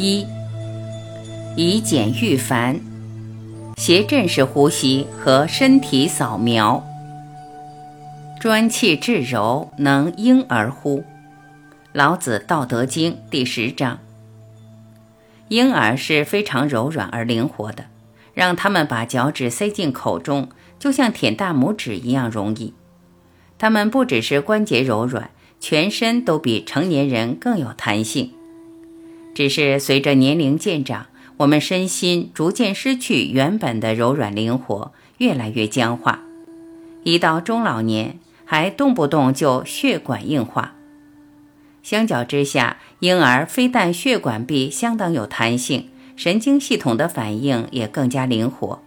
一、以简御繁，斜振式呼吸和身体扫描。专气致柔，能婴儿乎？老子《道德经》第十章。婴儿是非常柔软而灵活的，让他们把脚趾塞进口中，就像舔大拇指一样容易。他们不只是关节柔软，全身都比成年人更有弹性。只是随着年龄渐长，我们身心逐渐失去原本的柔软灵活，越来越僵化。一到中老年，还动不动就血管硬化。相较之下，婴儿非但血管壁相当有弹性，神经系统的反应也更加灵活。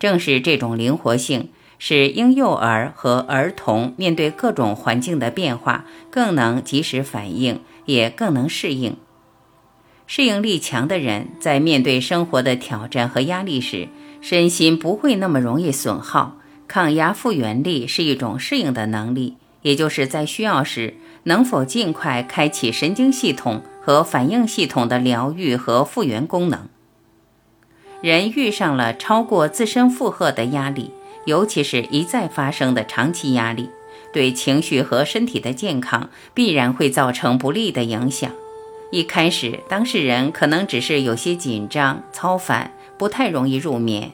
正是这种灵活性，使婴幼儿和儿童面对各种环境的变化更能及时反应，也更能适应。适应力强的人，在面对生活的挑战和压力时，身心不会那么容易损耗。抗压复原力是一种适应的能力，也就是在需要时能否尽快开启神经系统和反应系统的疗愈和复原功能。人遇上了超过自身负荷的压力，尤其是一再发生的长期压力，对情绪和身体的健康必然会造成不利的影响。一开始，当事人可能只是有些紧张、操烦，不太容易入眠；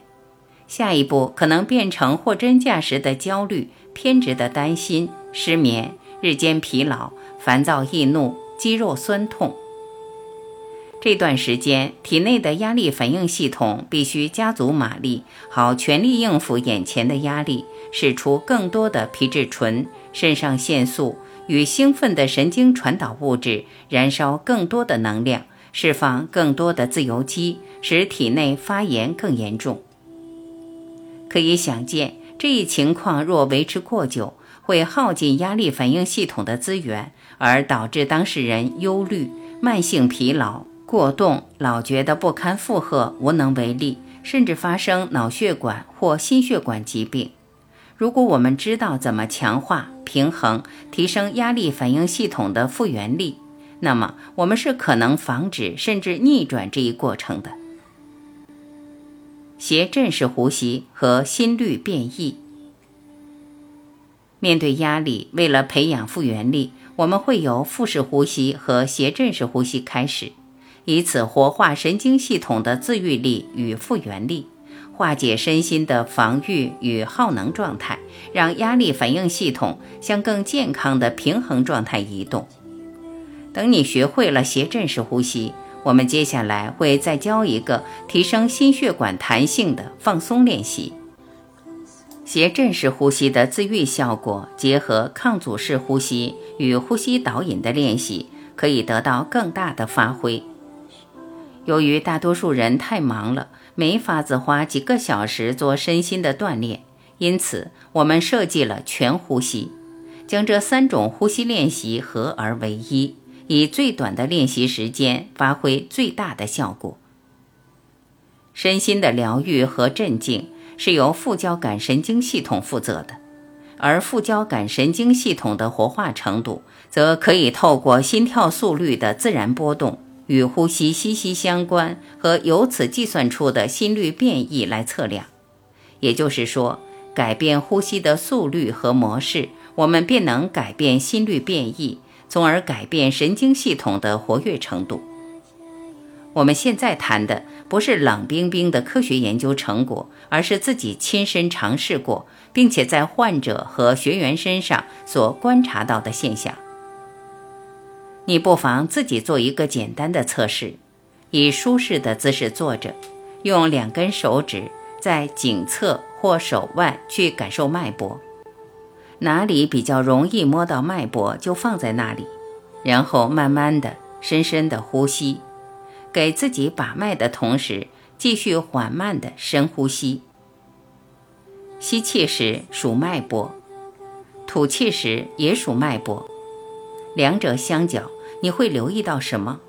下一步可能变成货真价实的焦虑、偏执的担心、失眠、日间疲劳、烦躁易怒、肌肉酸痛。这段时间，体内的压力反应系统必须加足马力，好全力应付眼前的压力，使出更多的皮质醇、肾上腺素与兴奋的神经传导物质，燃烧更多的能量，释放更多的自由基，使体内发炎更严重。可以想见，这一情况若维持过久，会耗尽压力反应系统的资源，而导致当事人忧虑、慢性疲劳。过动，老觉得不堪负荷，无能为力，甚至发生脑血管或心血管疾病。如果我们知道怎么强化、平衡、提升压力反应系统的复原力，那么我们是可能防止甚至逆转这一过程的。斜振式呼吸和心率变异。面对压力，为了培养复原力，我们会由腹式呼吸和斜振式呼吸开始。以此活化神经系统的自愈力与复原力，化解身心的防御与耗能状态，让压力反应系统向更健康的平衡状态移动。等你学会了斜振式呼吸，我们接下来会再教一个提升心血管弹性的放松练习。斜振式呼吸的自愈效果，结合抗阻式呼吸与呼吸导引的练习，可以得到更大的发挥。由于大多数人太忙了，没法子花几个小时做身心的锻炼，因此我们设计了全呼吸，将这三种呼吸练习合而为一，以最短的练习时间发挥最大的效果。身心的疗愈和镇静是由副交感神经系统负责的，而副交感神经系统的活化程度，则可以透过心跳速率的自然波动。与呼吸息息相关，和由此计算出的心率变异来测量。也就是说，改变呼吸的速率和模式，我们便能改变心率变异，从而改变神经系统的活跃程度。我们现在谈的不是冷冰冰的科学研究成果，而是自己亲身尝试过，并且在患者和学员身上所观察到的现象。你不妨自己做一个简单的测试，以舒适的姿势坐着，用两根手指在颈侧或手腕去感受脉搏，哪里比较容易摸到脉搏就放在那里，然后慢慢的、深深的呼吸，给自己把脉的同时，继续缓慢的深呼吸。吸气时数脉搏，吐气时也数脉搏，两者相较。你会留意到什么？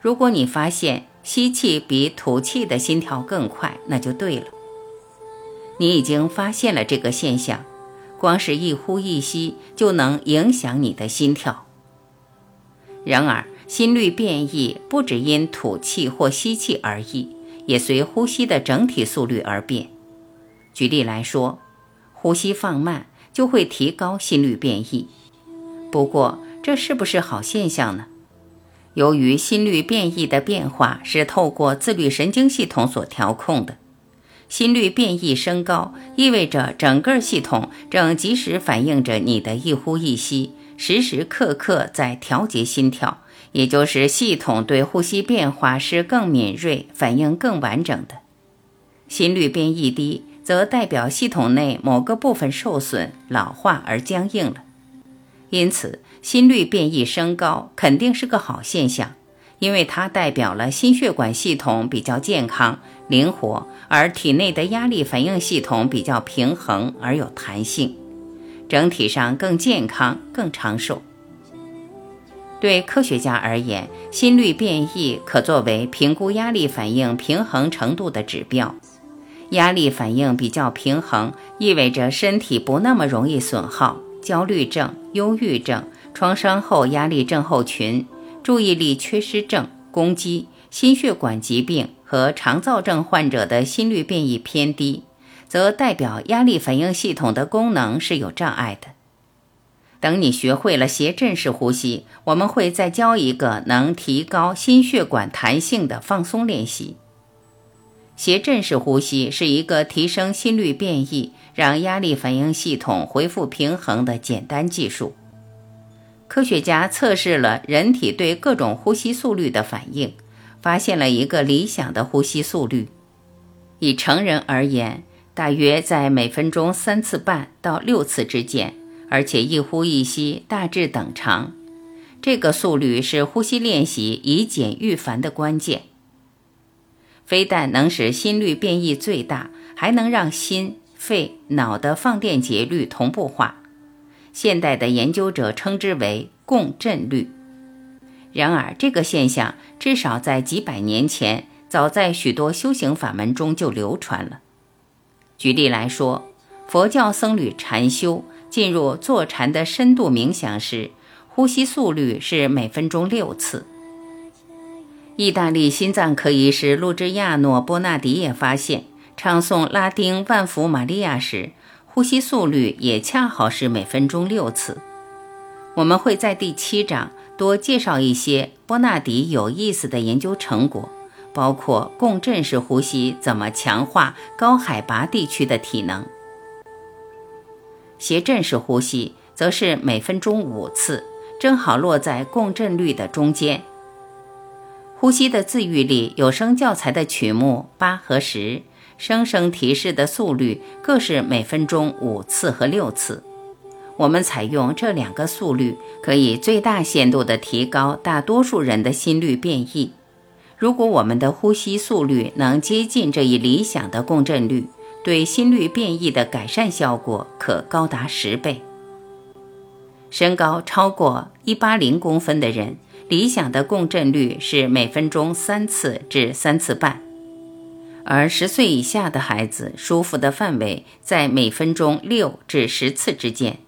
如果你发现吸气比吐气的心跳更快，那就对了。你已经发现了这个现象，光是一呼一吸就能影响你的心跳。然而，心率变异不只因吐气或吸气而异，也随呼吸的整体速率而变。举例来说，呼吸放慢就会提高心率变异。不过，这是不是好现象呢？由于心率变异的变化是透过自律神经系统所调控的，心率变异升高意味着整个系统正及时反映着你的一呼一吸，时时刻刻在调节心跳。也就是系统对呼吸变化是更敏锐、反应更完整的。心率变异低，则代表系统内某个部分受损、老化而僵硬了。因此，心率变异升高肯定是个好现象，因为它代表了心血管系统比较健康、灵活，而体内的压力反应系统比较平衡而有弹性，整体上更健康、更长寿。对科学家而言，心率变异可作为评估压力反应平衡程度的指标。压力反应比较平衡，意味着身体不那么容易损耗。焦虑症、忧郁症、创伤后压力症候群、注意力缺失症、攻击、心血管疾病和肠燥症患者的心率变异偏低，则代表压力反应系统的功能是有障碍的。等你学会了斜振式呼吸，我们会再教一个能提高心血管弹性的放松练习。斜振式呼吸是一个提升心率变异、让压力反应系统恢复平衡的简单技术。科学家测试了人体对各种呼吸速率的反应，发现了一个理想的呼吸速率。以成人而言，大约在每分钟三次半到六次之间。而且一呼一吸大致等长，这个速率是呼吸练习以简驭繁的关键。非但能使心率变异最大，还能让心、肺、脑的放电节律同步化。现代的研究者称之为共振律。然而，这个现象至少在几百年前，早在许多修行法门中就流传了。举例来说，佛教僧侣禅修。进入坐禅的深度冥想时，呼吸速率是每分钟六次。意大利心脏科医师路芝亚诺·波纳迪也发现，唱诵拉丁万福玛利亚时，呼吸速率也恰好是每分钟六次。我们会在第七章多介绍一些波纳迪有意思的研究成果，包括共振式呼吸怎么强化高海拔地区的体能。斜振式呼吸则是每分钟五次，正好落在共振率的中间。呼吸的自愈力有声教材的曲目八和十，声声提示的速率各是每分钟五次和六次。我们采用这两个速率，可以最大限度地提高大多数人的心率变异。如果我们的呼吸速率能接近这一理想的共振率。对心率变异的改善效果可高达十倍。身高超过一八零公分的人，理想的共振率是每分钟三次至三次半，而十岁以下的孩子舒服的范围在每分钟六至十次之间。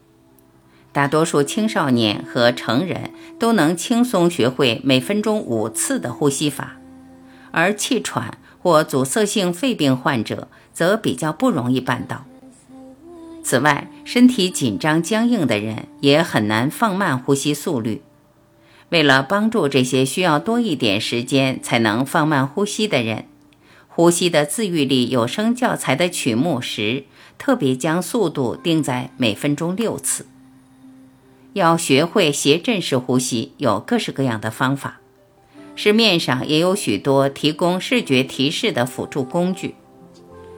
大多数青少年和成人都能轻松学会每分钟五次的呼吸法，而气喘或阻塞性肺病患者。则比较不容易办到。此外，身体紧张僵硬的人也很难放慢呼吸速率。为了帮助这些需要多一点时间才能放慢呼吸的人，呼吸的自愈力有声教材的曲目时，特别将速度定在每分钟六次。要学会斜振式呼吸，有各式各样的方法。市面上也有许多提供视觉提示的辅助工具。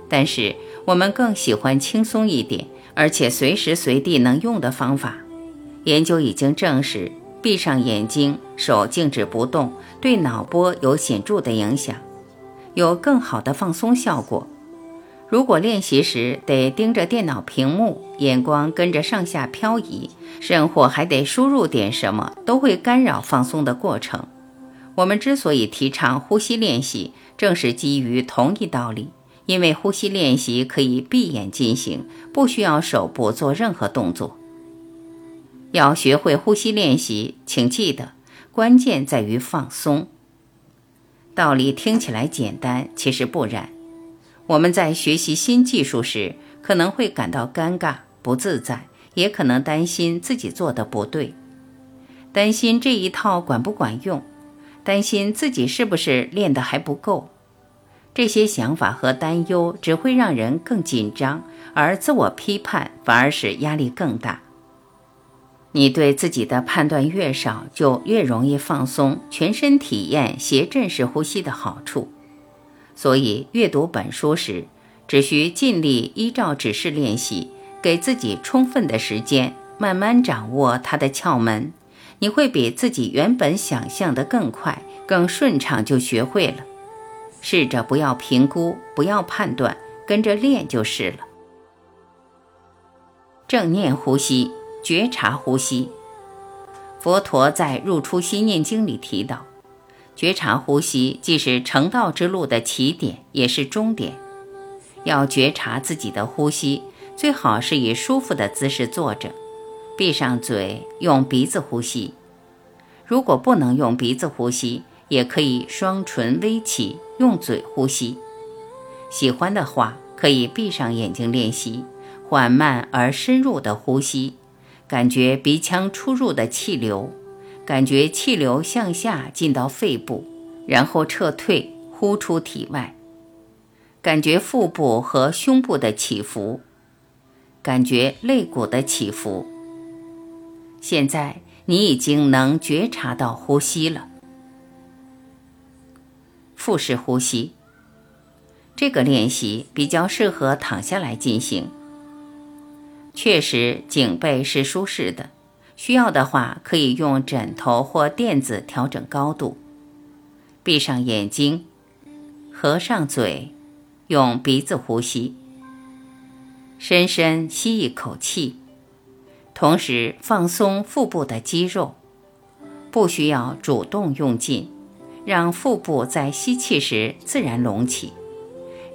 但是我们更喜欢轻松一点，而且随时随地能用的方法。研究已经证实，闭上眼睛，手静止不动，对脑波有显著的影响，有更好的放松效果。如果练习时得盯着电脑屏幕，眼光跟着上下漂移，甚或还得输入点什么，都会干扰放松的过程。我们之所以提倡呼吸练习，正是基于同一道理。因为呼吸练习可以闭眼进行，不需要手部做任何动作。要学会呼吸练习，请记得，关键在于放松。道理听起来简单，其实不然。我们在学习新技术时，可能会感到尴尬、不自在，也可能担心自己做的不对，担心这一套管不管用，担心自己是不是练得还不够。这些想法和担忧只会让人更紧张，而自我批判反而使压力更大。你对自己的判断越少，就越容易放松，全身体验斜振式呼吸的好处。所以，阅读本书时，只需尽力依照指示练习，给自己充分的时间，慢慢掌握它的窍门。你会比自己原本想象的更快、更顺畅就学会了。试着不要评估，不要判断，跟着练就是了。正念呼吸，觉察呼吸。佛陀在《入出心念经》里提到。觉察呼吸，既是成道之路的起点，也是终点。要觉察自己的呼吸，最好是以舒服的姿势坐着，闭上嘴，用鼻子呼吸。如果不能用鼻子呼吸，也可以双唇微起，用嘴呼吸。喜欢的话，可以闭上眼睛练习，缓慢而深入的呼吸，感觉鼻腔出入的气流。感觉气流向下进到肺部，然后撤退，呼出体外。感觉腹部和胸部的起伏，感觉肋骨的起伏。现在你已经能觉察到呼吸了。腹式呼吸，这个练习比较适合躺下来进行。确实，颈背是舒适的。需要的话，可以用枕头或垫子调整高度。闭上眼睛，合上嘴，用鼻子呼吸，深深吸一口气，同时放松腹部的肌肉，不需要主动用劲，让腹部在吸气时自然隆起，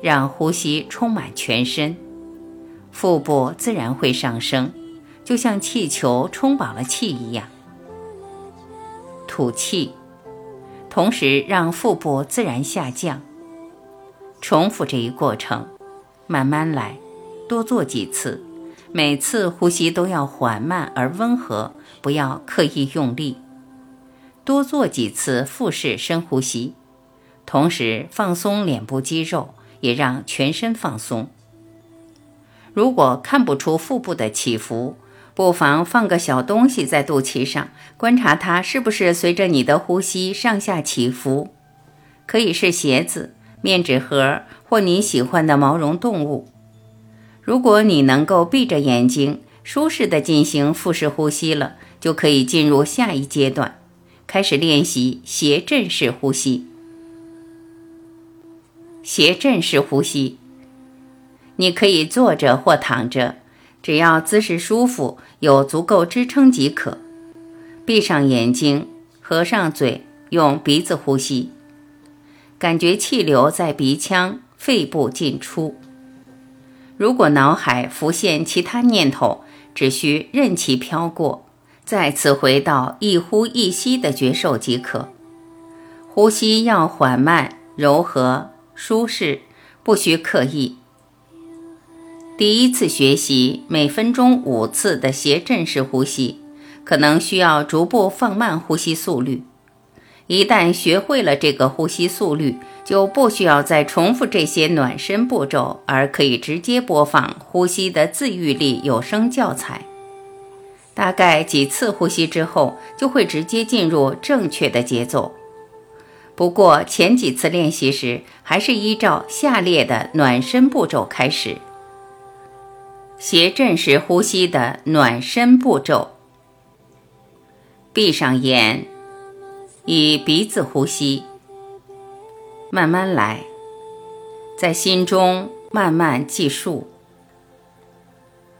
让呼吸充满全身，腹部自然会上升。就像气球充饱了气一样，吐气，同时让腹部自然下降。重复这一过程，慢慢来，多做几次。每次呼吸都要缓慢而温和，不要刻意用力。多做几次腹式深呼吸，同时放松脸部肌肉，也让全身放松。如果看不出腹部的起伏，不妨放个小东西在肚脐上，观察它是不是随着你的呼吸上下起伏。可以是鞋子、面纸盒或你喜欢的毛绒动物。如果你能够闭着眼睛，舒适的进行腹式呼吸了，就可以进入下一阶段，开始练习斜阵式呼吸。斜阵式呼吸，你可以坐着或躺着。只要姿势舒服，有足够支撑即可。闭上眼睛，合上嘴，用鼻子呼吸，感觉气流在鼻腔、肺部进出。如果脑海浮现其他念头，只需任其飘过，再次回到一呼一吸的觉受即可。呼吸要缓慢、柔和、舒适，不需刻意。第一次学习每分钟五次的斜振式呼吸，可能需要逐步放慢呼吸速率。一旦学会了这个呼吸速率，就不需要再重复这些暖身步骤，而可以直接播放呼吸的自愈力有声教材。大概几次呼吸之后，就会直接进入正确的节奏。不过前几次练习时，还是依照下列的暖身步骤开始。斜振式呼吸的暖身步骤：闭上眼，以鼻子呼吸，慢慢来，在心中慢慢计数：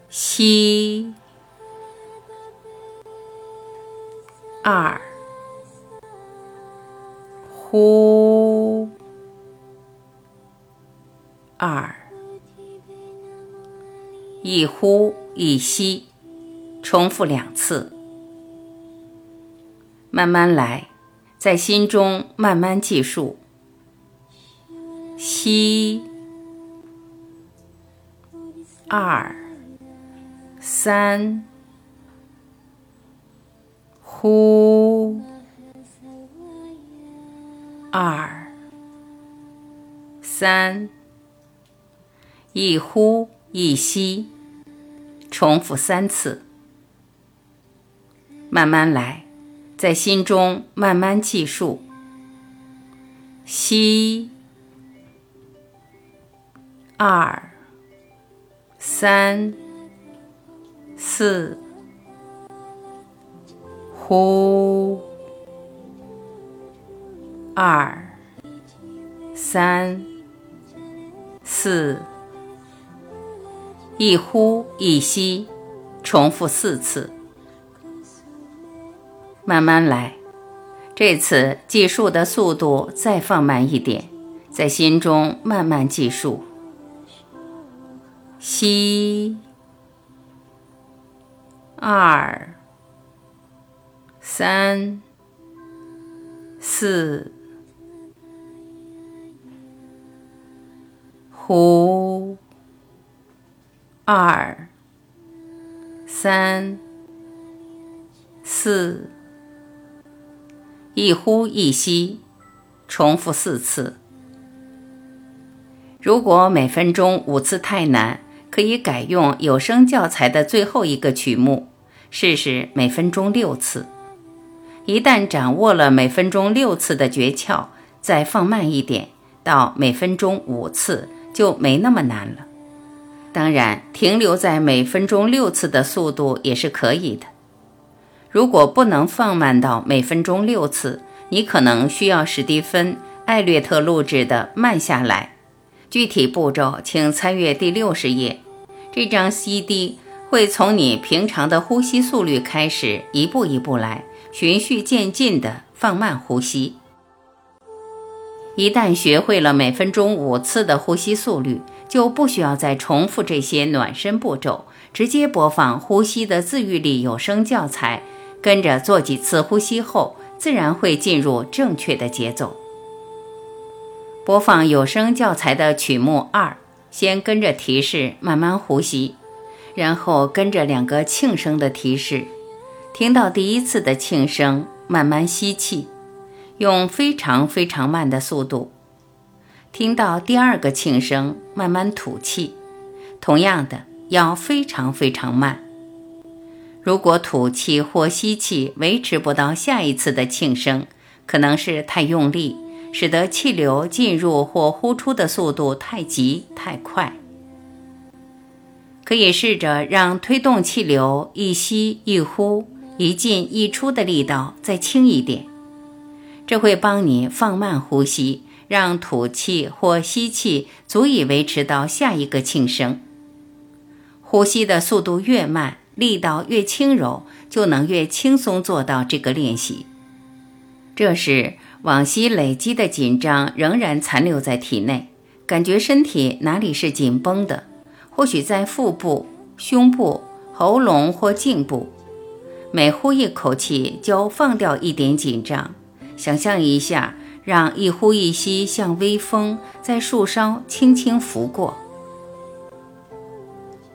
吸二，呼二。一呼一吸，重复两次。慢慢来，在心中慢慢计数。吸，二，三，呼，二，三，一呼一吸，重复三次。慢慢来，在心中慢慢计数。吸，二，三，四，呼，二，三，四，一呼一吸，重复四次。慢慢来，这次计数的速度再放慢一点，在心中慢慢计数。吸，二，三，四，呼，二，三，四。一呼一吸，重复四次。如果每分钟五次太难，可以改用有声教材的最后一个曲目，试试每分钟六次。一旦掌握了每分钟六次的诀窍，再放慢一点，到每分钟五次就没那么难了。当然，停留在每分钟六次的速度也是可以的。如果不能放慢到每分钟六次，你可能需要史蒂芬·艾略特录制的《慢下来》。具体步骤请参阅第六十页。这张 CD 会从你平常的呼吸速率开始，一步一步来，循序渐进地放慢呼吸。一旦学会了每分钟五次的呼吸速率，就不需要再重复这些暖身步骤，直接播放呼吸的自愈力有声教材。跟着做几次呼吸后，自然会进入正确的节奏。播放有声教材的曲目二，先跟着提示慢慢呼吸，然后跟着两个庆声的提示，听到第一次的庆声，慢慢吸气，用非常非常慢的速度；听到第二个庆声，慢慢吐气，同样的要非常非常慢。如果吐气或吸气维持不到下一次的庆声，可能是太用力，使得气流进入或呼出的速度太急太快。可以试着让推动气流一吸一呼、一进一出的力道再轻一点，这会帮你放慢呼吸，让吐气或吸气足以维持到下一个庆声。呼吸的速度越慢。力道越轻柔，就能越轻松做到这个练习。这时，往昔累积的紧张仍然残留在体内，感觉身体哪里是紧绷的？或许在腹部、胸部、喉咙或颈部。每呼一口气，就放掉一点紧张。想象一下，让一呼一吸像微风，在树梢轻轻拂过。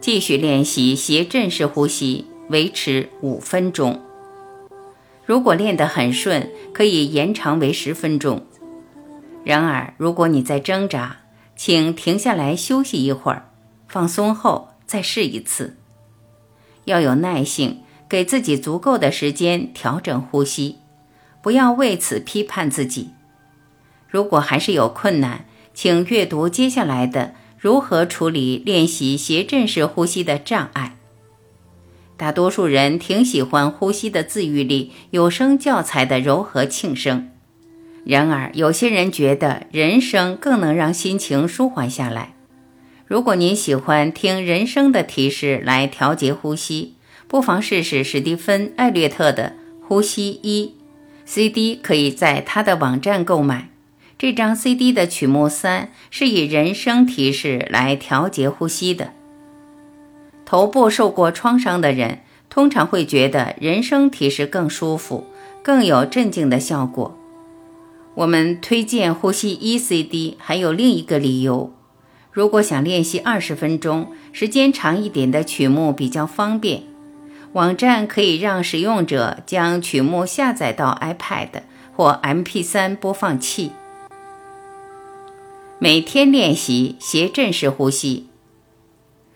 继续练习斜阵式呼吸，维持五分钟。如果练得很顺，可以延长为十分钟。然而，如果你在挣扎，请停下来休息一会儿，放松后再试一次。要有耐性，给自己足够的时间调整呼吸，不要为此批判自己。如果还是有困难，请阅读接下来的。如何处理练习斜振式呼吸的障碍？大多数人挺喜欢呼吸的自愈力有声教材的柔和庆声，然而有些人觉得人声更能让心情舒缓下来。如果您喜欢听人声的提示来调节呼吸，不妨试试史蒂芬·艾略特的《呼吸一》CD，可以在他的网站购买。这张 CD 的曲目三是以人声提示来调节呼吸的。头部受过创伤的人通常会觉得人声提示更舒服，更有镇静的效果。我们推荐呼吸 ECD，还有另一个理由：如果想练习二十分钟、时间长一点的曲目比较方便，网站可以让使用者将曲目下载到 iPad 或 MP3 播放器。每天练习斜振式呼吸。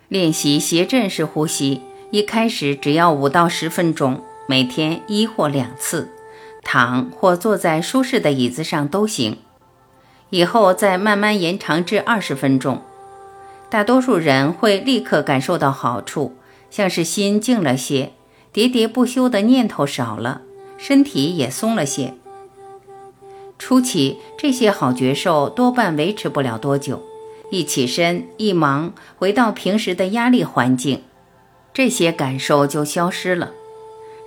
练习斜振式呼吸，一开始只要五到十分钟，每天一或两次。躺或坐在舒适的椅子上都行，以后再慢慢延长至二十分钟。大多数人会立刻感受到好处，像是心静了些，喋喋不休的念头少了，身体也松了些。初期这些好觉受多半维持不了多久，一起身一忙回到平时的压力环境，这些感受就消失了。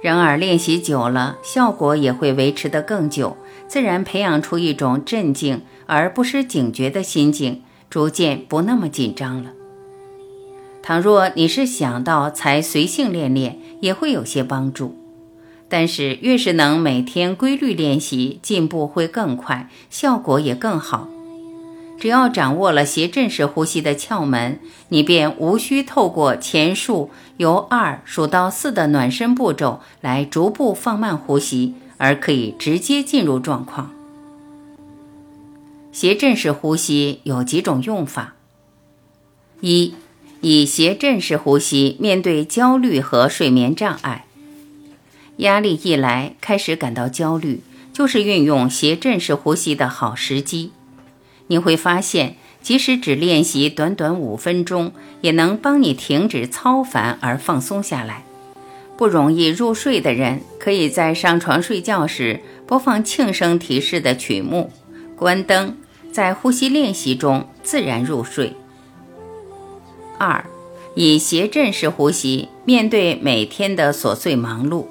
然而，练习久了，效果也会维持得更久，自然培养出一种镇静而不失警觉的心境，逐渐不那么紧张了。倘若你是想到才随性练练，也会有些帮助。但是，越是能每天规律练习，进步会更快，效果也更好。只要掌握了斜振式呼吸的窍门，你便无需透过前述由二数到四的暖身步骤来逐步放慢呼吸，而可以直接进入状况。斜振式呼吸有几种用法：一、以斜振式呼吸面对焦虑和睡眠障碍，压力一来开始感到焦虑，就是运用斜振式呼吸的好时机。你会发现，即使只练习短短五分钟，也能帮你停止操烦而放松下来。不容易入睡的人，可以在上床睡觉时播放轻声提示的曲目，关灯，在呼吸练习中自然入睡。二，以斜振式呼吸面对每天的琐碎忙碌，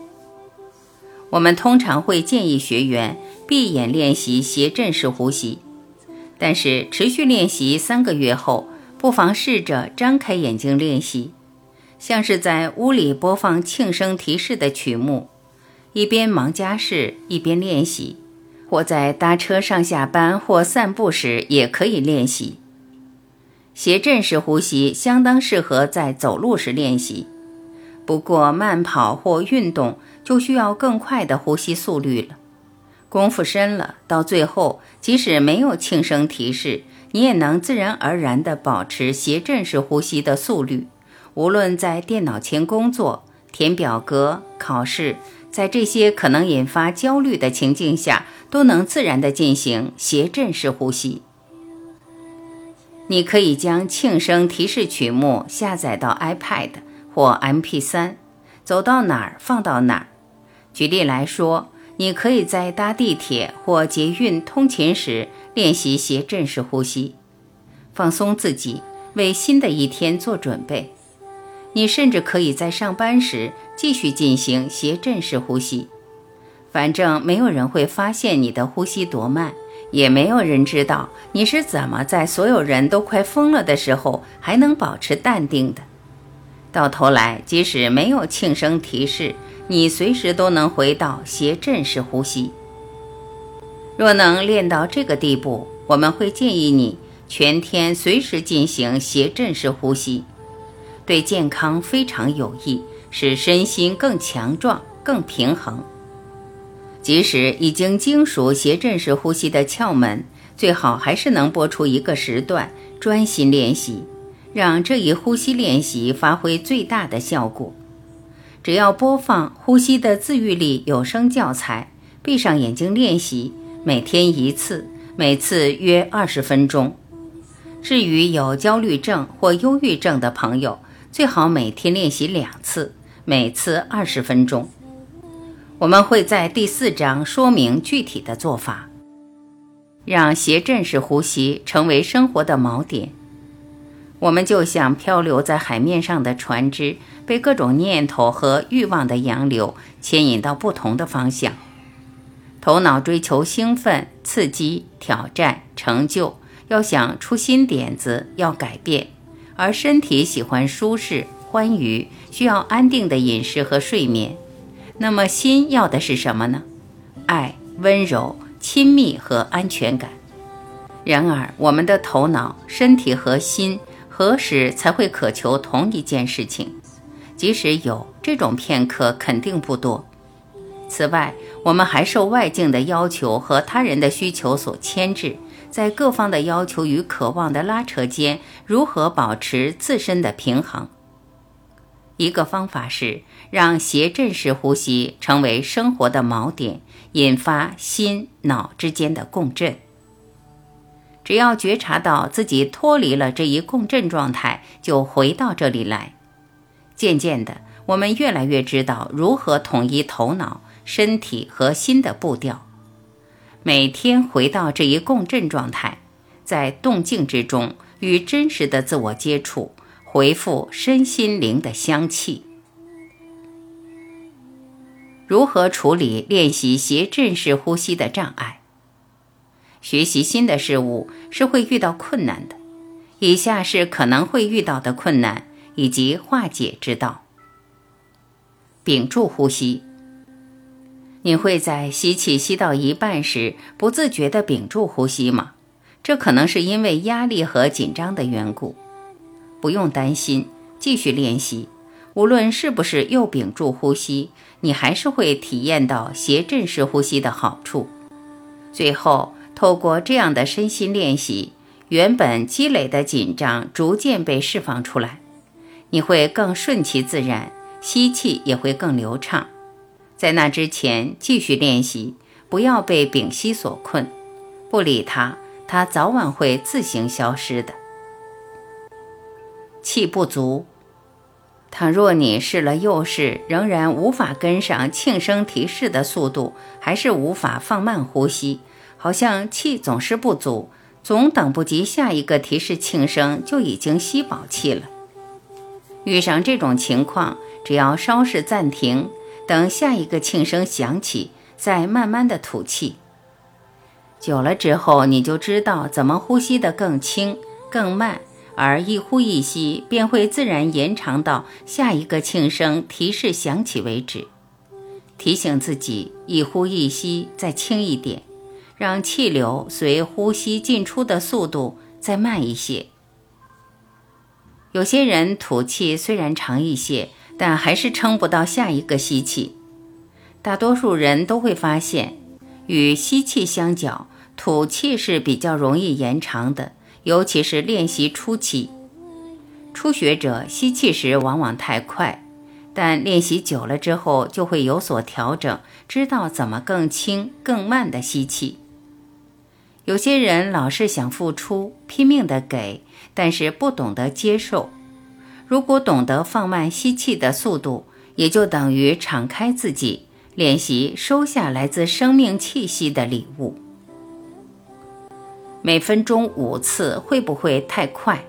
我们通常会建议学员闭眼练习斜振式呼吸。但是持续练习三个月后，不妨试着张开眼睛练习，像是在屋里播放庆生提示的曲目，一边忙家事一边练习，或在搭车上下班或散步时也可以练习。斜振式呼吸相当适合在走路时练习，不过慢跑或运动就需要更快的呼吸速率了。功夫深了，到最后，即使没有庆声提示，你也能自然而然地保持斜振式呼吸的速率。无论在电脑前工作、填表格、考试，在这些可能引发焦虑的情境下，都能自然地进行斜振式呼吸。你可以将庆声提示曲目下载到 iPad 或 MP3，走到哪儿放到哪儿。举例来说。你可以在搭地铁或捷运通勤时练习斜振式呼吸，放松自己，为新的一天做准备。你甚至可以在上班时继续进行斜振式呼吸，反正没有人会发现你的呼吸多慢，也没有人知道你是怎么在所有人都快疯了的时候还能保持淡定的。到头来，即使没有庆生提示。你随时都能回到斜振式呼吸。若能练到这个地步，我们会建议你全天随时进行斜振式呼吸，对健康非常有益，使身心更强壮、更平衡。即使已经精熟斜振式呼吸的窍门，最好还是能拨出一个时段专心练习，让这一呼吸练习发挥最大的效果。只要播放呼吸的自愈力有声教材，闭上眼睛练习，每天一次，每次约二十分钟。至于有焦虑症或忧郁症的朋友，最好每天练习两次，每次二十分钟。我们会在第四章说明具体的做法，让斜振式呼吸成为生活的锚点。我们就像漂流在海面上的船只，被各种念头和欲望的洋流牵引到不同的方向。头脑追求兴奋、刺激、挑战、成就，要想出新点子，要改变；而身体喜欢舒适、欢愉，需要安定的饮食和睡眠。那么心要的是什么呢？爱、温柔、亲密和安全感。然而，我们的头脑、身体和心何时才会渴求同一件事情？即使有这种片刻，肯定不多。此外，我们还受外境的要求和他人的需求所牵制，在各方的要求与渴望的拉扯间，如何保持自身的平衡？一个方法是让斜振式呼吸成为生活的锚点，引发心脑之间的共振。只要觉察到自己脱离了这一共振状态，就回到这里来。渐渐的，我们越来越知道如何统一头脑、身体和心的步调。每天回到这一共振状态，在动静之中与真实的自我接触，回复身心灵的香气。如何处理练习斜振式呼吸的障碍？学习新的事物是会遇到困难的，以下是可能会遇到的困难以及化解之道。屏住呼吸，你会在吸气吸到一半时不自觉地屏住呼吸吗？这可能是因为压力和紧张的缘故。不用担心，继续练习，无论是不是又屏住呼吸，你还是会体验到斜振式呼吸的好处。最后。透过这样的身心练习，原本积累的紧张逐渐被释放出来，你会更顺其自然，吸气也会更流畅。在那之前，继续练习，不要被屏息所困，不理它，它早晚会自行消失的。气不足，倘若你试了又试，仍然无法跟上庆生提示的速度，还是无法放慢呼吸。好像气总是不足，总等不及下一个提示庆声，就已经吸饱气了。遇上这种情况，只要稍事暂停，等下一个庆声响起，再慢慢的吐气。久了之后，你就知道怎么呼吸的更轻、更慢，而一呼一吸便会自然延长到下一个庆声提示响起为止。提醒自己，一呼一吸再轻一点。让气流随呼吸进出的速度再慢一些。有些人吐气虽然长一些，但还是撑不到下一个吸气。大多数人都会发现，与吸气相较，吐气是比较容易延长的，尤其是练习初期。初学者吸气时往往太快，但练习久了之后就会有所调整，知道怎么更轻、更慢的吸气。有些人老是想付出，拼命的给，但是不懂得接受。如果懂得放慢吸气的速度，也就等于敞开自己，练习收下来自生命气息的礼物。每分钟五次会不会太快？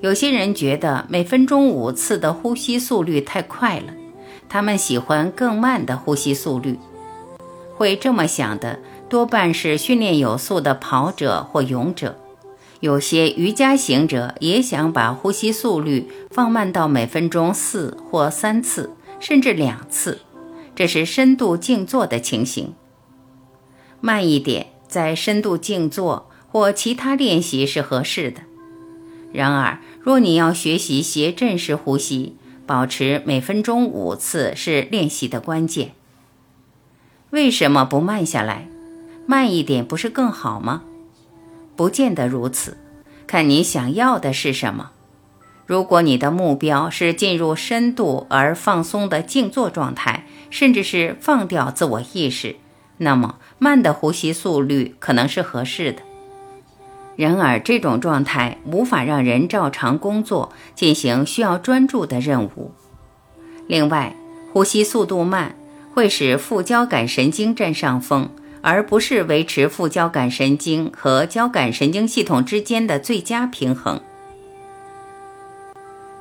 有些人觉得每分钟五次的呼吸速率太快了，他们喜欢更慢的呼吸速率。会这么想的。多半是训练有素的跑者或勇者，有些瑜伽行者也想把呼吸速率放慢到每分钟四或三次，甚至两次。这是深度静坐的情形。慢一点，在深度静坐或其他练习是合适的。然而，若你要学习斜振式呼吸，保持每分钟五次是练习的关键。为什么不慢下来？慢一点不是更好吗？不见得如此，看你想要的是什么。如果你的目标是进入深度而放松的静坐状态，甚至是放掉自我意识，那么慢的呼吸速率可能是合适的。然而，这种状态无法让人照常工作，进行需要专注的任务。另外，呼吸速度慢会使副交感神经占上风。而不是维持副交感神经和交感神经系统之间的最佳平衡。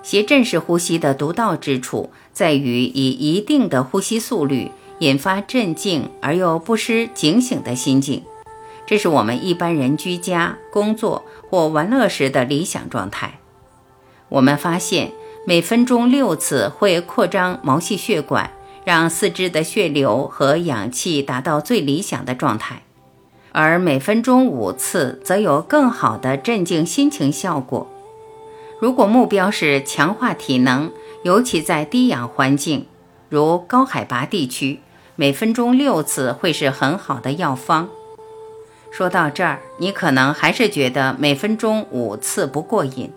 斜振式呼吸的独到之处在于以一定的呼吸速率引发镇静而又不失警醒的心境，这是我们一般人居家、工作或玩乐时的理想状态。我们发现每分钟六次会扩张毛细血管。让四肢的血流和氧气达到最理想的状态。而每分钟五次，则有更好的镇静心情效果。如果目标是强化体能，尤其在低氧环境，如高海拔地区，每分钟六次会是很好的药方。说到这儿，你可能还是觉得每分钟五次不过瘾，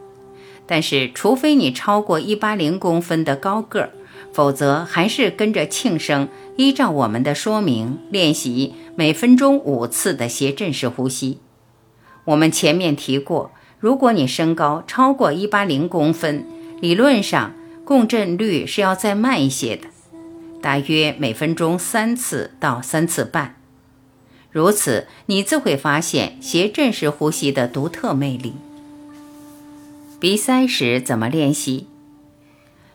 但是除非你超过一八零公分的高个儿，否则还是跟着庆生，依照我们的说明练习每分钟五次的斜振式呼吸。我们前面提过，如果你身高超过一八零公分，理论上共振率是要再慢一些的，大约每分钟三次到三次半。如此，你自会发现斜振式呼吸的独特魅力。鼻塞时怎么练习？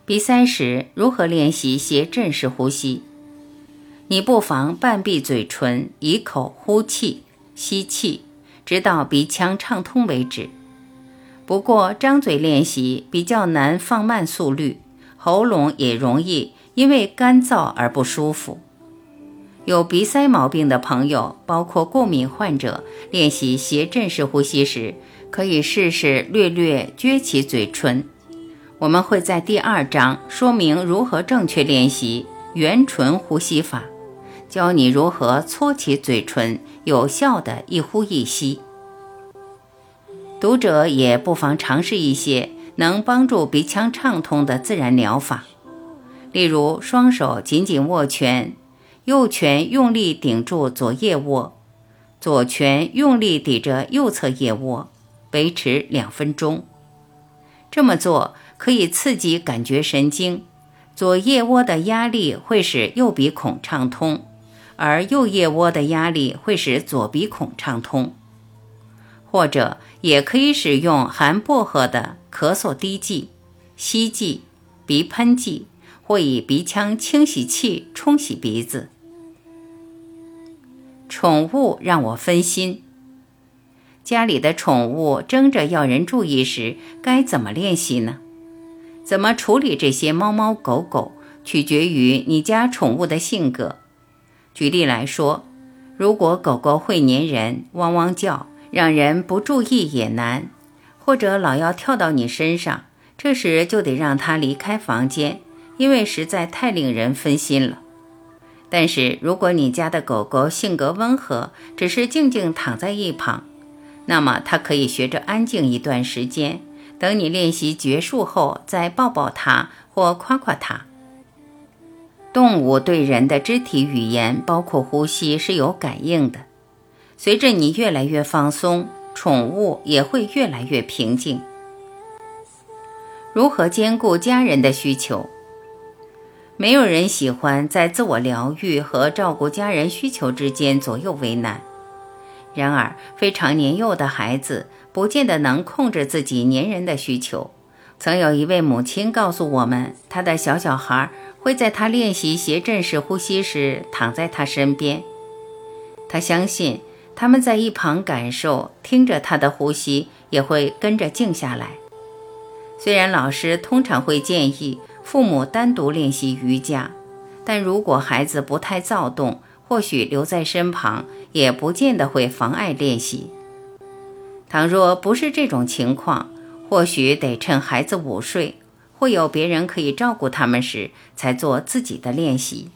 鼻塞时如何练习斜振式呼吸？你不妨半闭嘴唇，以口呼气、吸气，直到鼻腔畅通为止。不过，张嘴练习比较难放慢速率，喉咙也容易因为干燥而不舒服。有鼻塞毛病的朋友，包括过敏患者，练习斜振式呼吸时，可以试试略略撅起嘴唇。我们会在第二章说明如何正确练习圆唇呼吸法，教你如何搓起嘴唇，有效的一呼一吸。读者也不妨尝试一些能帮助鼻腔畅通的自然疗法，例如双手紧紧握拳。右拳用力顶住左腋窝，左拳用力抵着右侧腋窝，维持两分钟。这么做可以刺激感觉神经，左腋窝的压力会使右鼻孔畅通，而右腋窝的压力会使左鼻孔畅通。或者也可以使用含薄荷的咳嗽滴剂、吸剂、鼻喷剂，或以鼻腔清洗器冲洗鼻子。宠物让我分心。家里的宠物争着要人注意时，该怎么练习呢？怎么处理这些猫猫狗狗，取决于你家宠物的性格。举例来说，如果狗狗会粘人、汪汪叫，让人不注意也难；或者老要跳到你身上，这时就得让它离开房间，因为实在太令人分心了。但是，如果你家的狗狗性格温和，只是静静躺在一旁，那么它可以学着安静一段时间，等你练习结束后再抱抱它或夸夸它。动物对人的肢体语言，包括呼吸，是有感应的。随着你越来越放松，宠物也会越来越平静。如何兼顾家人的需求？没有人喜欢在自我疗愈和照顾家人需求之间左右为难。然而，非常年幼的孩子不见得能控制自己粘人的需求。曾有一位母亲告诉我们，她的小小孩会在他练习斜阵式呼吸时躺在他身边。她相信他们在一旁感受、听着他的呼吸，也会跟着静下来。虽然老师通常会建议。父母单独练习瑜伽，但如果孩子不太躁动，或许留在身旁也不见得会妨碍练习。倘若不是这种情况，或许得趁孩子午睡或有别人可以照顾他们时，才做自己的练习。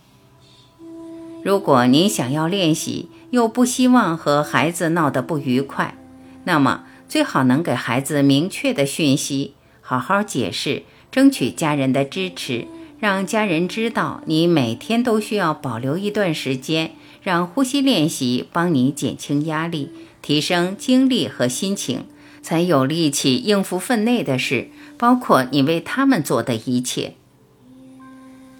如果您想要练习，又不希望和孩子闹得不愉快，那么最好能给孩子明确的讯息，好好解释。争取家人的支持，让家人知道你每天都需要保留一段时间，让呼吸练习帮你减轻压力，提升精力和心情，才有力气应付分内的事，包括你为他们做的一切。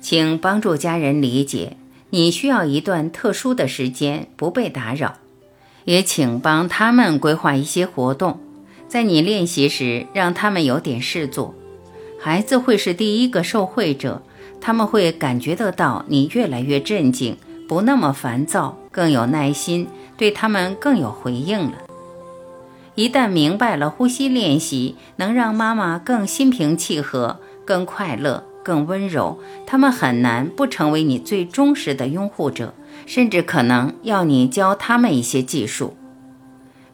请帮助家人理解，你需要一段特殊的时间不被打扰，也请帮他们规划一些活动，在你练习时让他们有点事做。孩子会是第一个受惠者，他们会感觉得到你越来越镇静，不那么烦躁，更有耐心，对他们更有回应了。一旦明白了呼吸练习能让妈妈更心平气和、更快乐、更温柔，他们很难不成为你最忠实的拥护者，甚至可能要你教他们一些技术。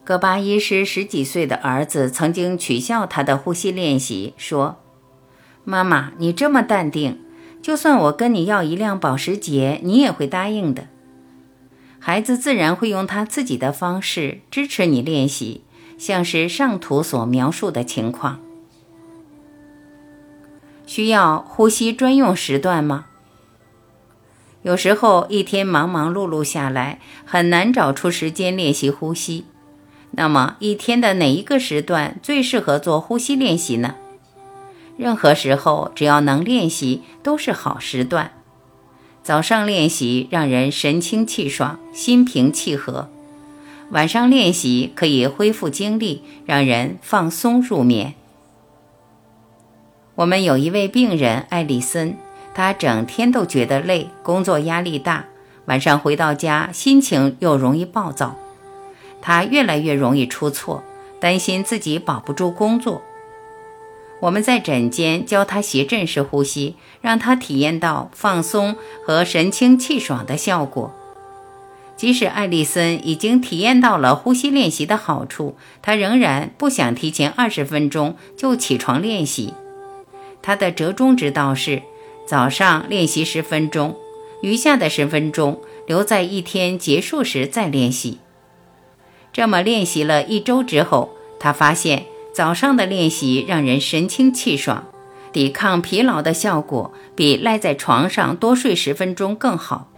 戈巴医师十几岁的儿子曾经取笑他的呼吸练习，说：“妈妈，你这么淡定，就算我跟你要一辆保时捷，你也会答应的。”孩子自然会用他自己的方式支持你练习，像是上图所描述的情况。需要呼吸专用时段吗？有时候一天忙忙碌碌下来，很难找出时间练习呼吸。那么一天的哪一个时段最适合做呼吸练习呢？任何时候只要能练习都是好时段。早上练习让人神清气爽、心平气和；晚上练习可以恢复精力，让人放松入眠。我们有一位病人艾丽森，她整天都觉得累，工作压力大，晚上回到家心情又容易暴躁。他越来越容易出错，担心自己保不住工作。我们在枕间教他斜振式呼吸，让他体验到放松和神清气爽的效果。即使艾丽森已经体验到了呼吸练习的好处，他仍然不想提前二十分钟就起床练习。他的折中之道是：早上练习十分钟，余下的十分钟留在一天结束时再练习。这么练习了一周之后，他发现早上的练习让人神清气爽，抵抗疲劳的效果比赖在床上多睡十分钟更好。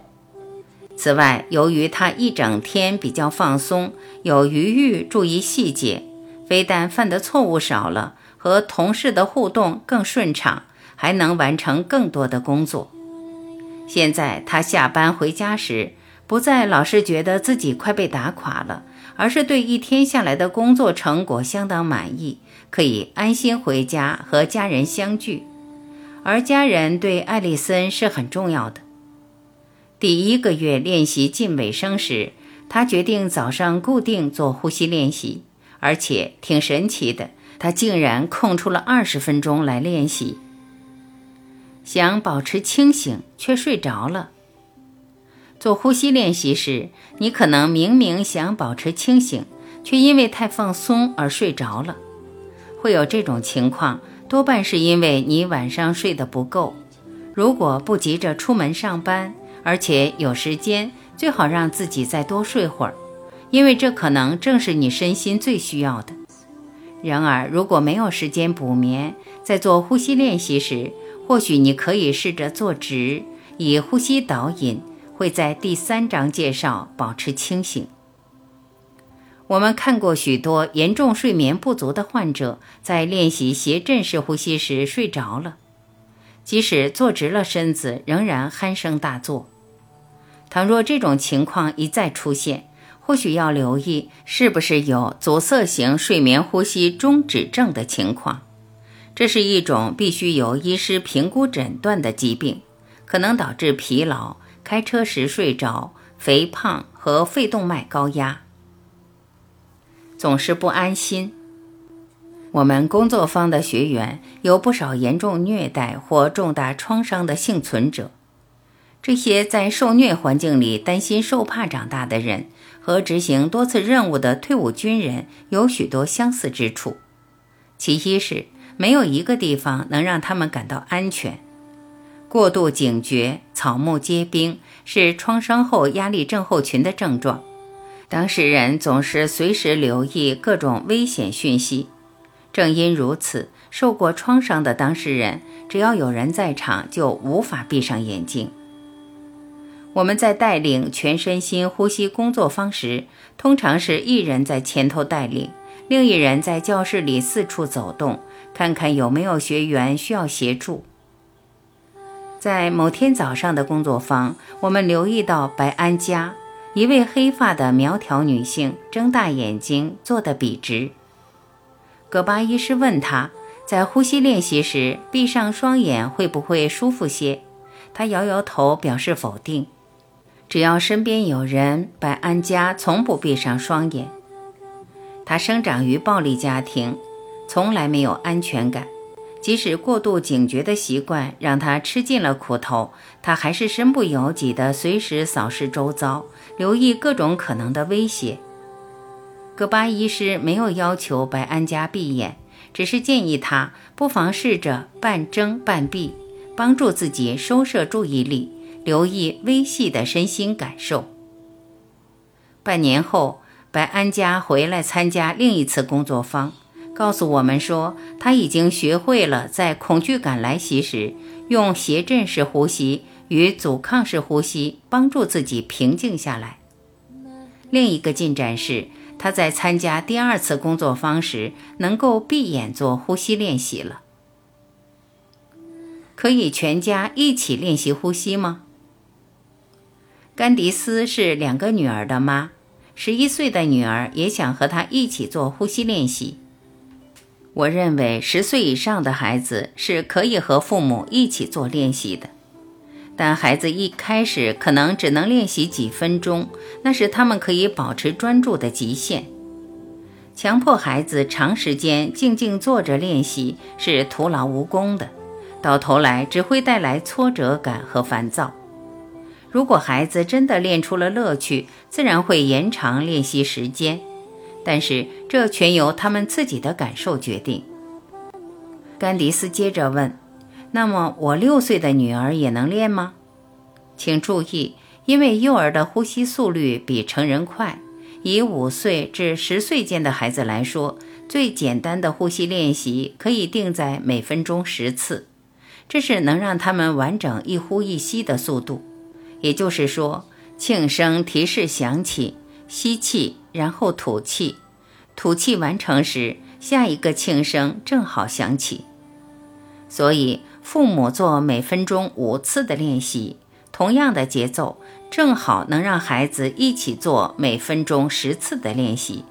此外，由于他一整天比较放松，有余裕注意细节，非但犯的错误少了，和同事的互动更顺畅，还能完成更多的工作。现在他下班回家时，不再老是觉得自己快被打垮了。而是对一天下来的工作成果相当满意，可以安心回家和家人相聚。而家人对艾丽森是很重要的。第一个月练习近尾声时，他决定早上固定做呼吸练习，而且挺神奇的，他竟然空出了二十分钟来练习。想保持清醒，却睡着了。做呼吸练习时，你可能明明想保持清醒，却因为太放松而睡着了。会有这种情况，多半是因为你晚上睡得不够。如果不急着出门上班，而且有时间，最好让自己再多睡会儿，因为这可能正是你身心最需要的。然而，如果没有时间补眠，在做呼吸练习时，或许你可以试着坐直，以呼吸导引。会在第三章介绍保持清醒。我们看过许多严重睡眠不足的患者在练习斜阵式呼吸时睡着了，即使坐直了身子，仍然鼾声大作。倘若这种情况一再出现，或许要留意是不是有阻塞型睡眠呼吸中止症的情况。这是一种必须由医师评估诊断的疾病，可能导致疲劳。开车时睡着、肥胖和肺动脉高压，总是不安心。我们工作方的学员有不少严重虐待或重大创伤的幸存者。这些在受虐环境里担心受怕长大的人，和执行多次任务的退伍军人有许多相似之处。其一是没有一个地方能让他们感到安全。过度警觉、草木皆兵是创伤后压力症候群的症状。当事人总是随时留意各种危险讯息。正因如此，受过创伤的当事人，只要有人在场，就无法闭上眼睛。我们在带领全身心呼吸工作坊时，通常是一人在前头带领，另一人在教室里四处走动，看看有没有学员需要协助。在某天早上的工作坊，我们留意到白安家，一位黑发的苗条女性，睁大眼睛，坐得笔直。葛巴医师问她，在呼吸练习时闭上双眼会不会舒服些？她摇摇头，表示否定。只要身边有人，白安家从不闭上双眼。她生长于暴力家庭，从来没有安全感。即使过度警觉的习惯让他吃尽了苦头，他还是身不由己地随时扫视周遭，留意各种可能的威胁。戈巴医师没有要求白安家闭眼，只是建议他不妨试着半睁半闭，帮助自己收摄注意力，留意微细的身心感受。半年后，白安家回来参加另一次工作坊，告诉我们说他已经学会了在恐惧感来袭时，用斜振式呼吸与阻抗式呼吸帮助自己平静下来。另一个进展是。他在参加第二次工作坊时，能够闭眼做呼吸练习了。可以全家一起练习呼吸吗？甘迪斯是两个女儿的妈，十一岁的女儿也想和她一起做呼吸练习。我认为十岁以上的孩子是可以和父母一起做练习的。但孩子一开始可能只能练习几分钟，那是他们可以保持专注的极限。强迫孩子长时间静静坐着练习是徒劳无功的，到头来只会带来挫折感和烦躁。如果孩子真的练出了乐趣，自然会延长练习时间，但是这全由他们自己的感受决定。甘迪斯接着问。那么，我六岁的女儿也能练吗？请注意，因为幼儿的呼吸速率比成人快。以五岁至十岁间的孩子来说，最简单的呼吸练习可以定在每分钟十次，这是能让他们完整一呼一吸的速度。也就是说，庆声提示响起，吸气，然后吐气，吐气完成时，下一个庆声正好响起。所以。父母做每分钟五次的练习，同样的节奏，正好能让孩子一起做每分钟十次的练习。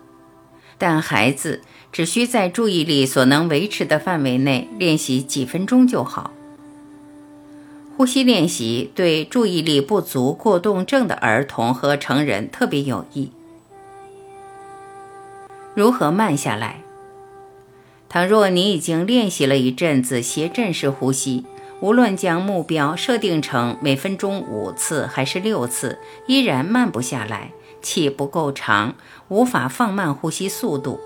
但孩子只需在注意力所能维持的范围内练习几分钟就好。呼吸练习对注意力不足过动症的儿童和成人特别有益。如何慢下来？倘若你已经练习了一阵子斜振式呼吸，无论将目标设定成每分钟五次还是六次，依然慢不下来，气不够长，无法放慢呼吸速度。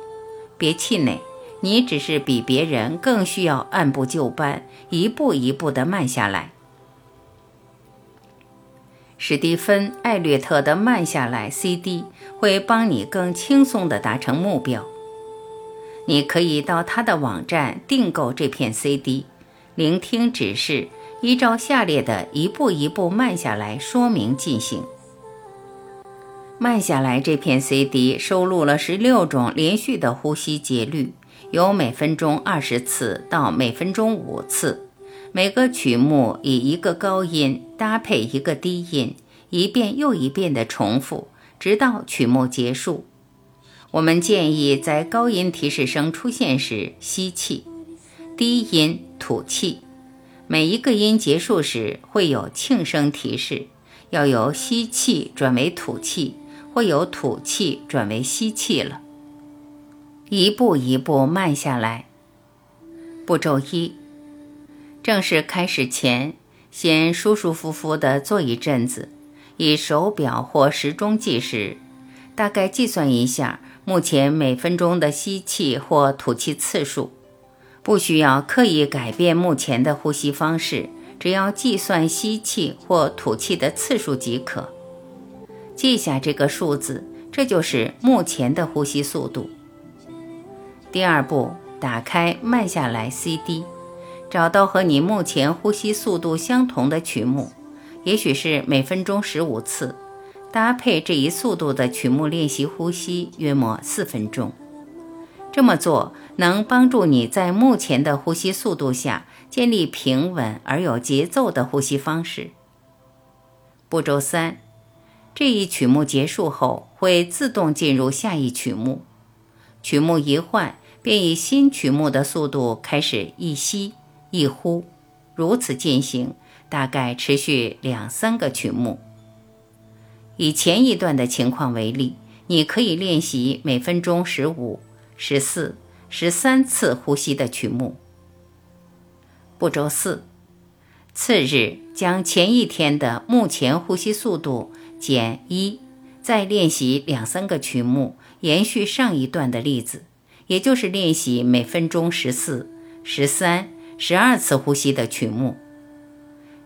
别气馁，你只是比别人更需要按部就班，一步一步地慢下来。史蒂芬·艾略特的《慢下来》CD 会帮你更轻松地达成目标。你可以到他的网站订购这片 CD，聆听指示，依照下列的一步一步慢下来说明进行。慢下来这片 CD 收录了十六种连续的呼吸节律，由每分钟二十次到每分钟五次，每个曲目以一个高音搭配一个低音，一遍又一遍的重复，直到曲目结束。我们建议在高音提示声出现时吸气，低音吐气。每一个音结束时会有庆声提示，要由吸气转为吐气，或由吐气转为吸气了。一步一步慢下来。步骤一：正式开始前，先舒舒服服地坐一阵子，以手表或时钟计时，大概计算一下。目前每分钟的吸气或吐气次数，不需要刻意改变目前的呼吸方式，只要计算吸气或吐气的次数即可。记下这个数字，这就是目前的呼吸速度。第二步，打开慢下来 CD，找到和你目前呼吸速度相同的曲目，也许是每分钟十五次。搭配这一速度的曲目练习呼吸，约莫四分钟。这么做能帮助你在目前的呼吸速度下建立平稳而有节奏的呼吸方式。步骤三，这一曲目结束后会自动进入下一曲目，曲目一换便以新曲目的速度开始一吸一呼，如此进行，大概持续两三个曲目。以前一段的情况为例，你可以练习每分钟十五、十四、十三次呼吸的曲目。步骤四：次日将前一天的目前呼吸速度减一，再练习两三个曲目，延续上一段的例子，也就是练习每分钟十四、十三、十二次呼吸的曲目。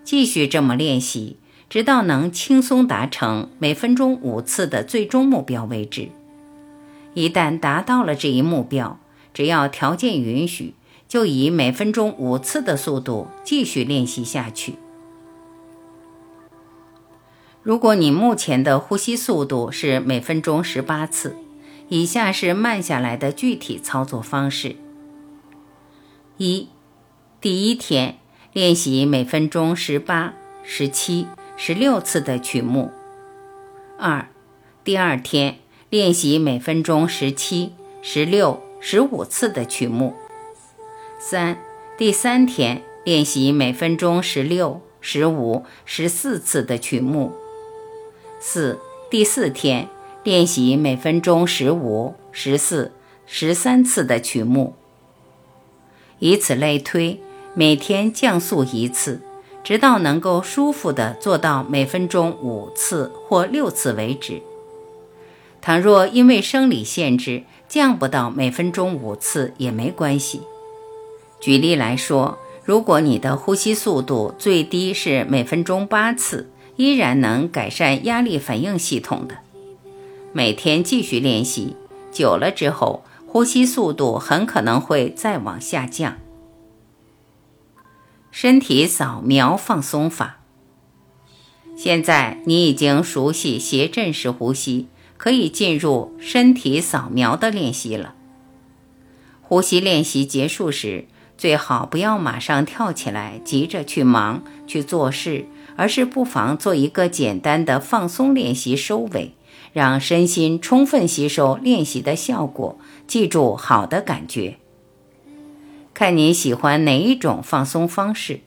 继续这么练习，直到能轻松达成每分钟五次的最终目标为止。一旦达到了这一目标，只要条件允许。就以每分钟五次的速度继续练习下去。如果你目前的呼吸速度是每分钟十八次，以下是慢下来的具体操作方式：一、第一天练习每分钟十八、十七、十六次的曲目；二、第二天练习每分钟十七、十六、十五次的曲目。三，第三天练习每分钟十六、十五、十四次的曲目。四，第四天练习每分钟十五、十四、十三次的曲目。以此类推，每天降速一次，直到能够舒服地做到每分钟五次或六次为止。倘若因为生理限制降不到每分钟五次也没关系。举例来说，如果你的呼吸速度最低是每分钟八次，依然能改善压力反应系统的。每天继续练习，久了之后，呼吸速度很可能会再往下降。身体扫描放松法。现在你已经熟悉斜振式呼吸，可以进入身体扫描的练习了。呼吸练习结束时。最好不要马上跳起来，急着去忙去做事，而是不妨做一个简单的放松练习收尾，让身心充分吸收练习的效果，记住好的感觉。看你喜欢哪一种放松方式，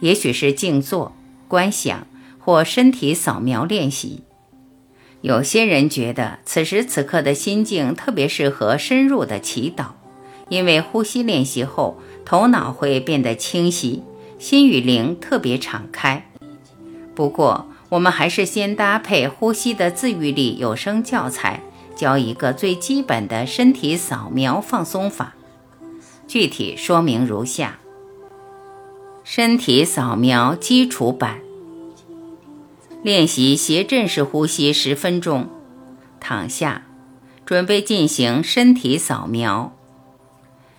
也许是静坐、观想或身体扫描练习。有些人觉得此时此刻的心境特别适合深入的祈祷，因为呼吸练习后。头脑会变得清晰，心与灵特别敞开。不过，我们还是先搭配呼吸的自愈力有声教材，教一个最基本的身体扫描放松法。具体说明如下：身体扫描基础版，练习斜振式呼吸十分钟。躺下，准备进行身体扫描。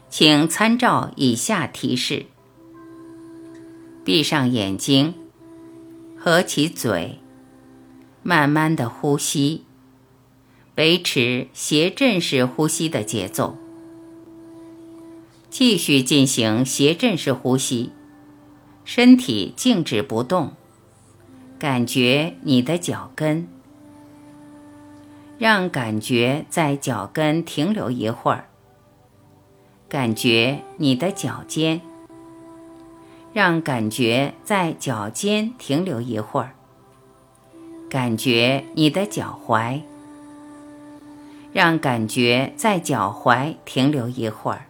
请参照以下提示：闭上眼睛，合起嘴，慢慢的呼吸，维持斜振式呼吸的节奏。继续进行斜阵式呼吸，身体静止不动，感觉你的脚跟，让感觉在脚跟停留一会儿。感觉你的脚尖，让感觉在脚尖停留一会儿。感觉你的脚踝，让感觉在脚踝停留一会儿。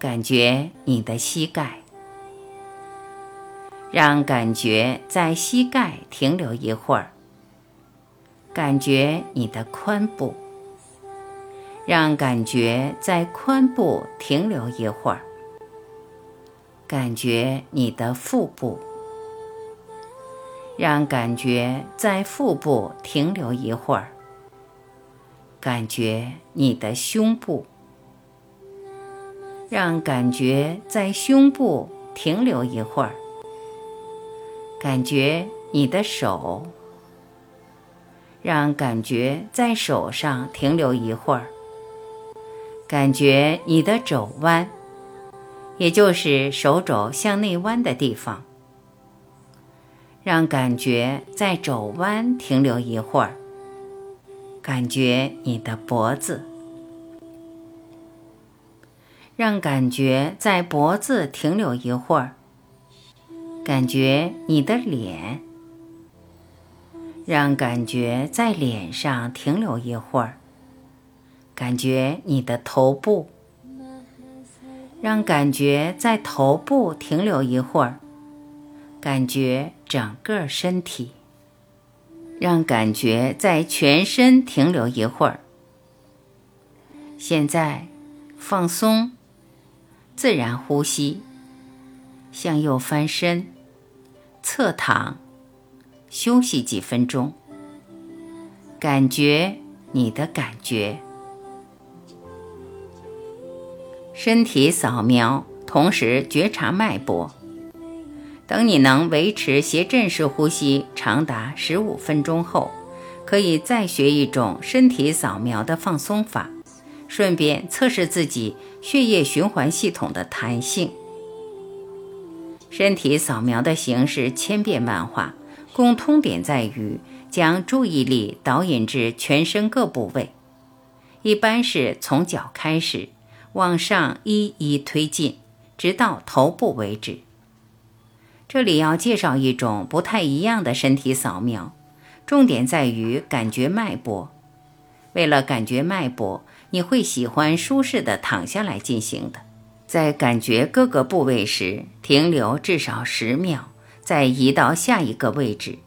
感觉你的膝盖，让感觉在膝盖停留一会儿。感觉你的髋部。让感觉在髋部停留一会儿，感觉你的腹部；让感觉在腹部停留一会儿，感觉你的胸部；让感觉在胸部停留一会儿，感觉你的手；让感觉在手上停留一会儿。感觉你的肘弯，也就是手肘向内弯的地方，让感觉在肘弯停留一会儿。感觉你的脖子，让感觉在脖子停留一会儿。感觉你的脸，让感觉在脸上停留一会儿。感觉你的头部，让感觉在头部停留一会儿，感觉整个身体。让感觉在全身停留一会儿。现在放松，自然呼吸，向右翻身，侧躺，休息几分钟。感觉你的感觉，身体扫描，同时觉察脉搏。等你能维持斜振式呼吸长达十五分钟后，可以再学一种身体扫描的放松法，顺便测试自己血液循环系统的弹性。身体扫描的形式千变万化，共通点在于将注意力导引至全身各部位，一般是从脚开始，往上一一推进，直到头部为止。这里要介绍一种不太一样的身体扫描，重点在于感觉脉搏。为了感觉脉搏，你会喜欢舒适的躺下来进行的。在感觉各个部位时，停留至少十秒，再移到下一个位置。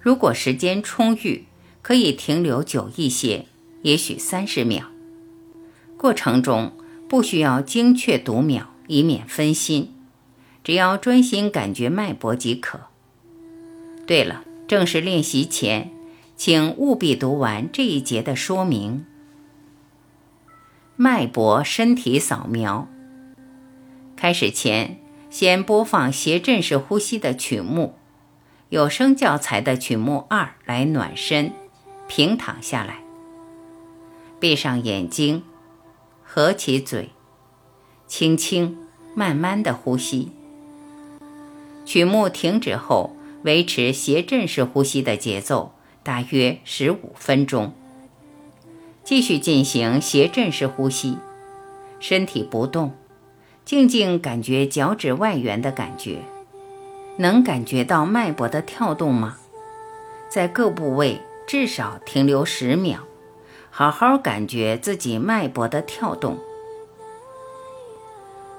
如果时间充裕，可以停留久一些，也许三十秒。过程中不需要精确读秒，以免分心。只要专心感觉脉搏即可。对了，正式练习前，请务必读完这一节的说明。脉搏身体扫描。开始前，先播放谐振式呼吸的曲目，有声教材的曲目二来暖身。平躺下来，闭上眼睛，合起嘴，轻轻慢慢的呼吸。曲目停止后，维持谐振式呼吸的节奏，大约十五分钟。继续进行斜阵式呼吸，身体不动，静静感觉脚趾外缘的感觉。能感觉到脉搏的跳动吗？在各部位至少停留十秒，好好感觉自己脉搏的跳动。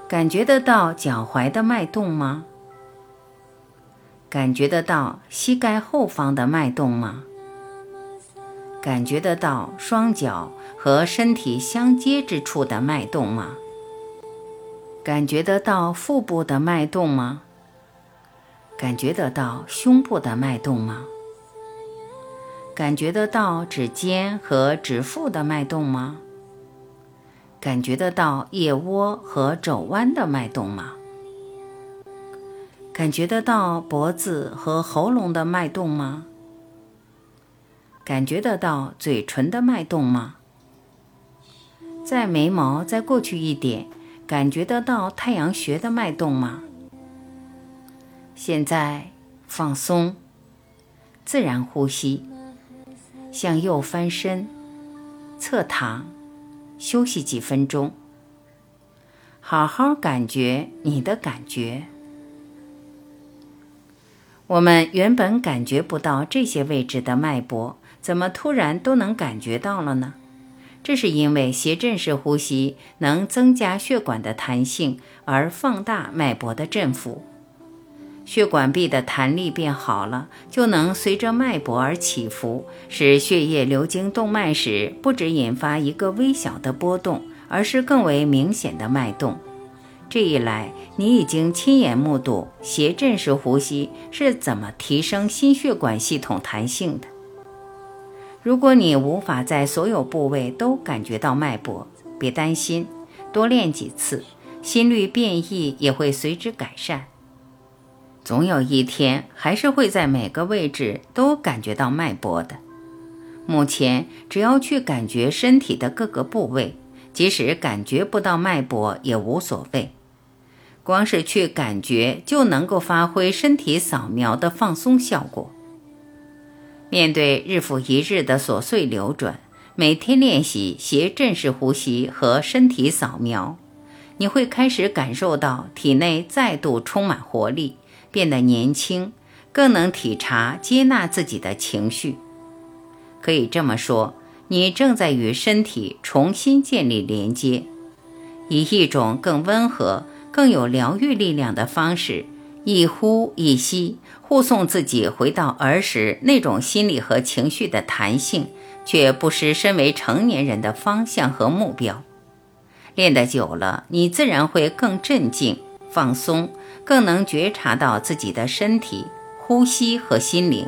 感觉得到脚踝的脉动吗？感觉得到膝盖后方的脉动吗？感觉得到双脚和身体相接之处的脉动吗？感觉得到腹部的脉动吗？感觉得到胸部的脉动吗？感觉得到指尖和指腹的脉动吗？感觉得到腋窝和肘弯的脉动吗？感觉得到脖子和喉咙的脉动吗？感觉得到嘴唇的脉动吗？在眉毛再过去一点，感觉得到太阳穴的脉动吗？现在放松，自然呼吸，向右翻身，侧躺，休息几分钟，好好感觉你的感觉。我们原本感觉不到这些位置的脉搏，怎么突然都能感觉到了呢？这是因为谐振式呼吸能增加血管的弹性，而放大脉搏的振幅。血管壁的弹力变好了，就能随着脉搏而起伏，使血液流经动脉时，不只引发一个微小的波动，而是更为明显的脉动。这一来，你已经亲眼目睹谐振式呼吸是怎么提升心血管系统弹性的。如果你无法在所有部位都感觉到脉搏，别担心，多练几次，心率变异也会随之改善。总有一天，还是会在每个位置都感觉到脉搏的。目前，只要去感觉身体的各个部位，即使感觉不到脉搏也无所谓。光是去感觉就能够发挥身体扫描的放松效果。面对日复一日的琐碎流转，每天练习斜振式呼吸和身体扫描，你会开始感受到体内再度充满活力，变得年轻，更能体察接纳自己的情绪。可以这么说，你正在与身体重新建立连接。以一种更温和、更有疗愈力量的方式，一呼一吸，护送自己回到儿时那种心理和情绪的弹性，却不失身为成年人的方向和目标。练得久了，你自然会更镇静、放松，更能觉察到自己的身体、呼吸和心灵。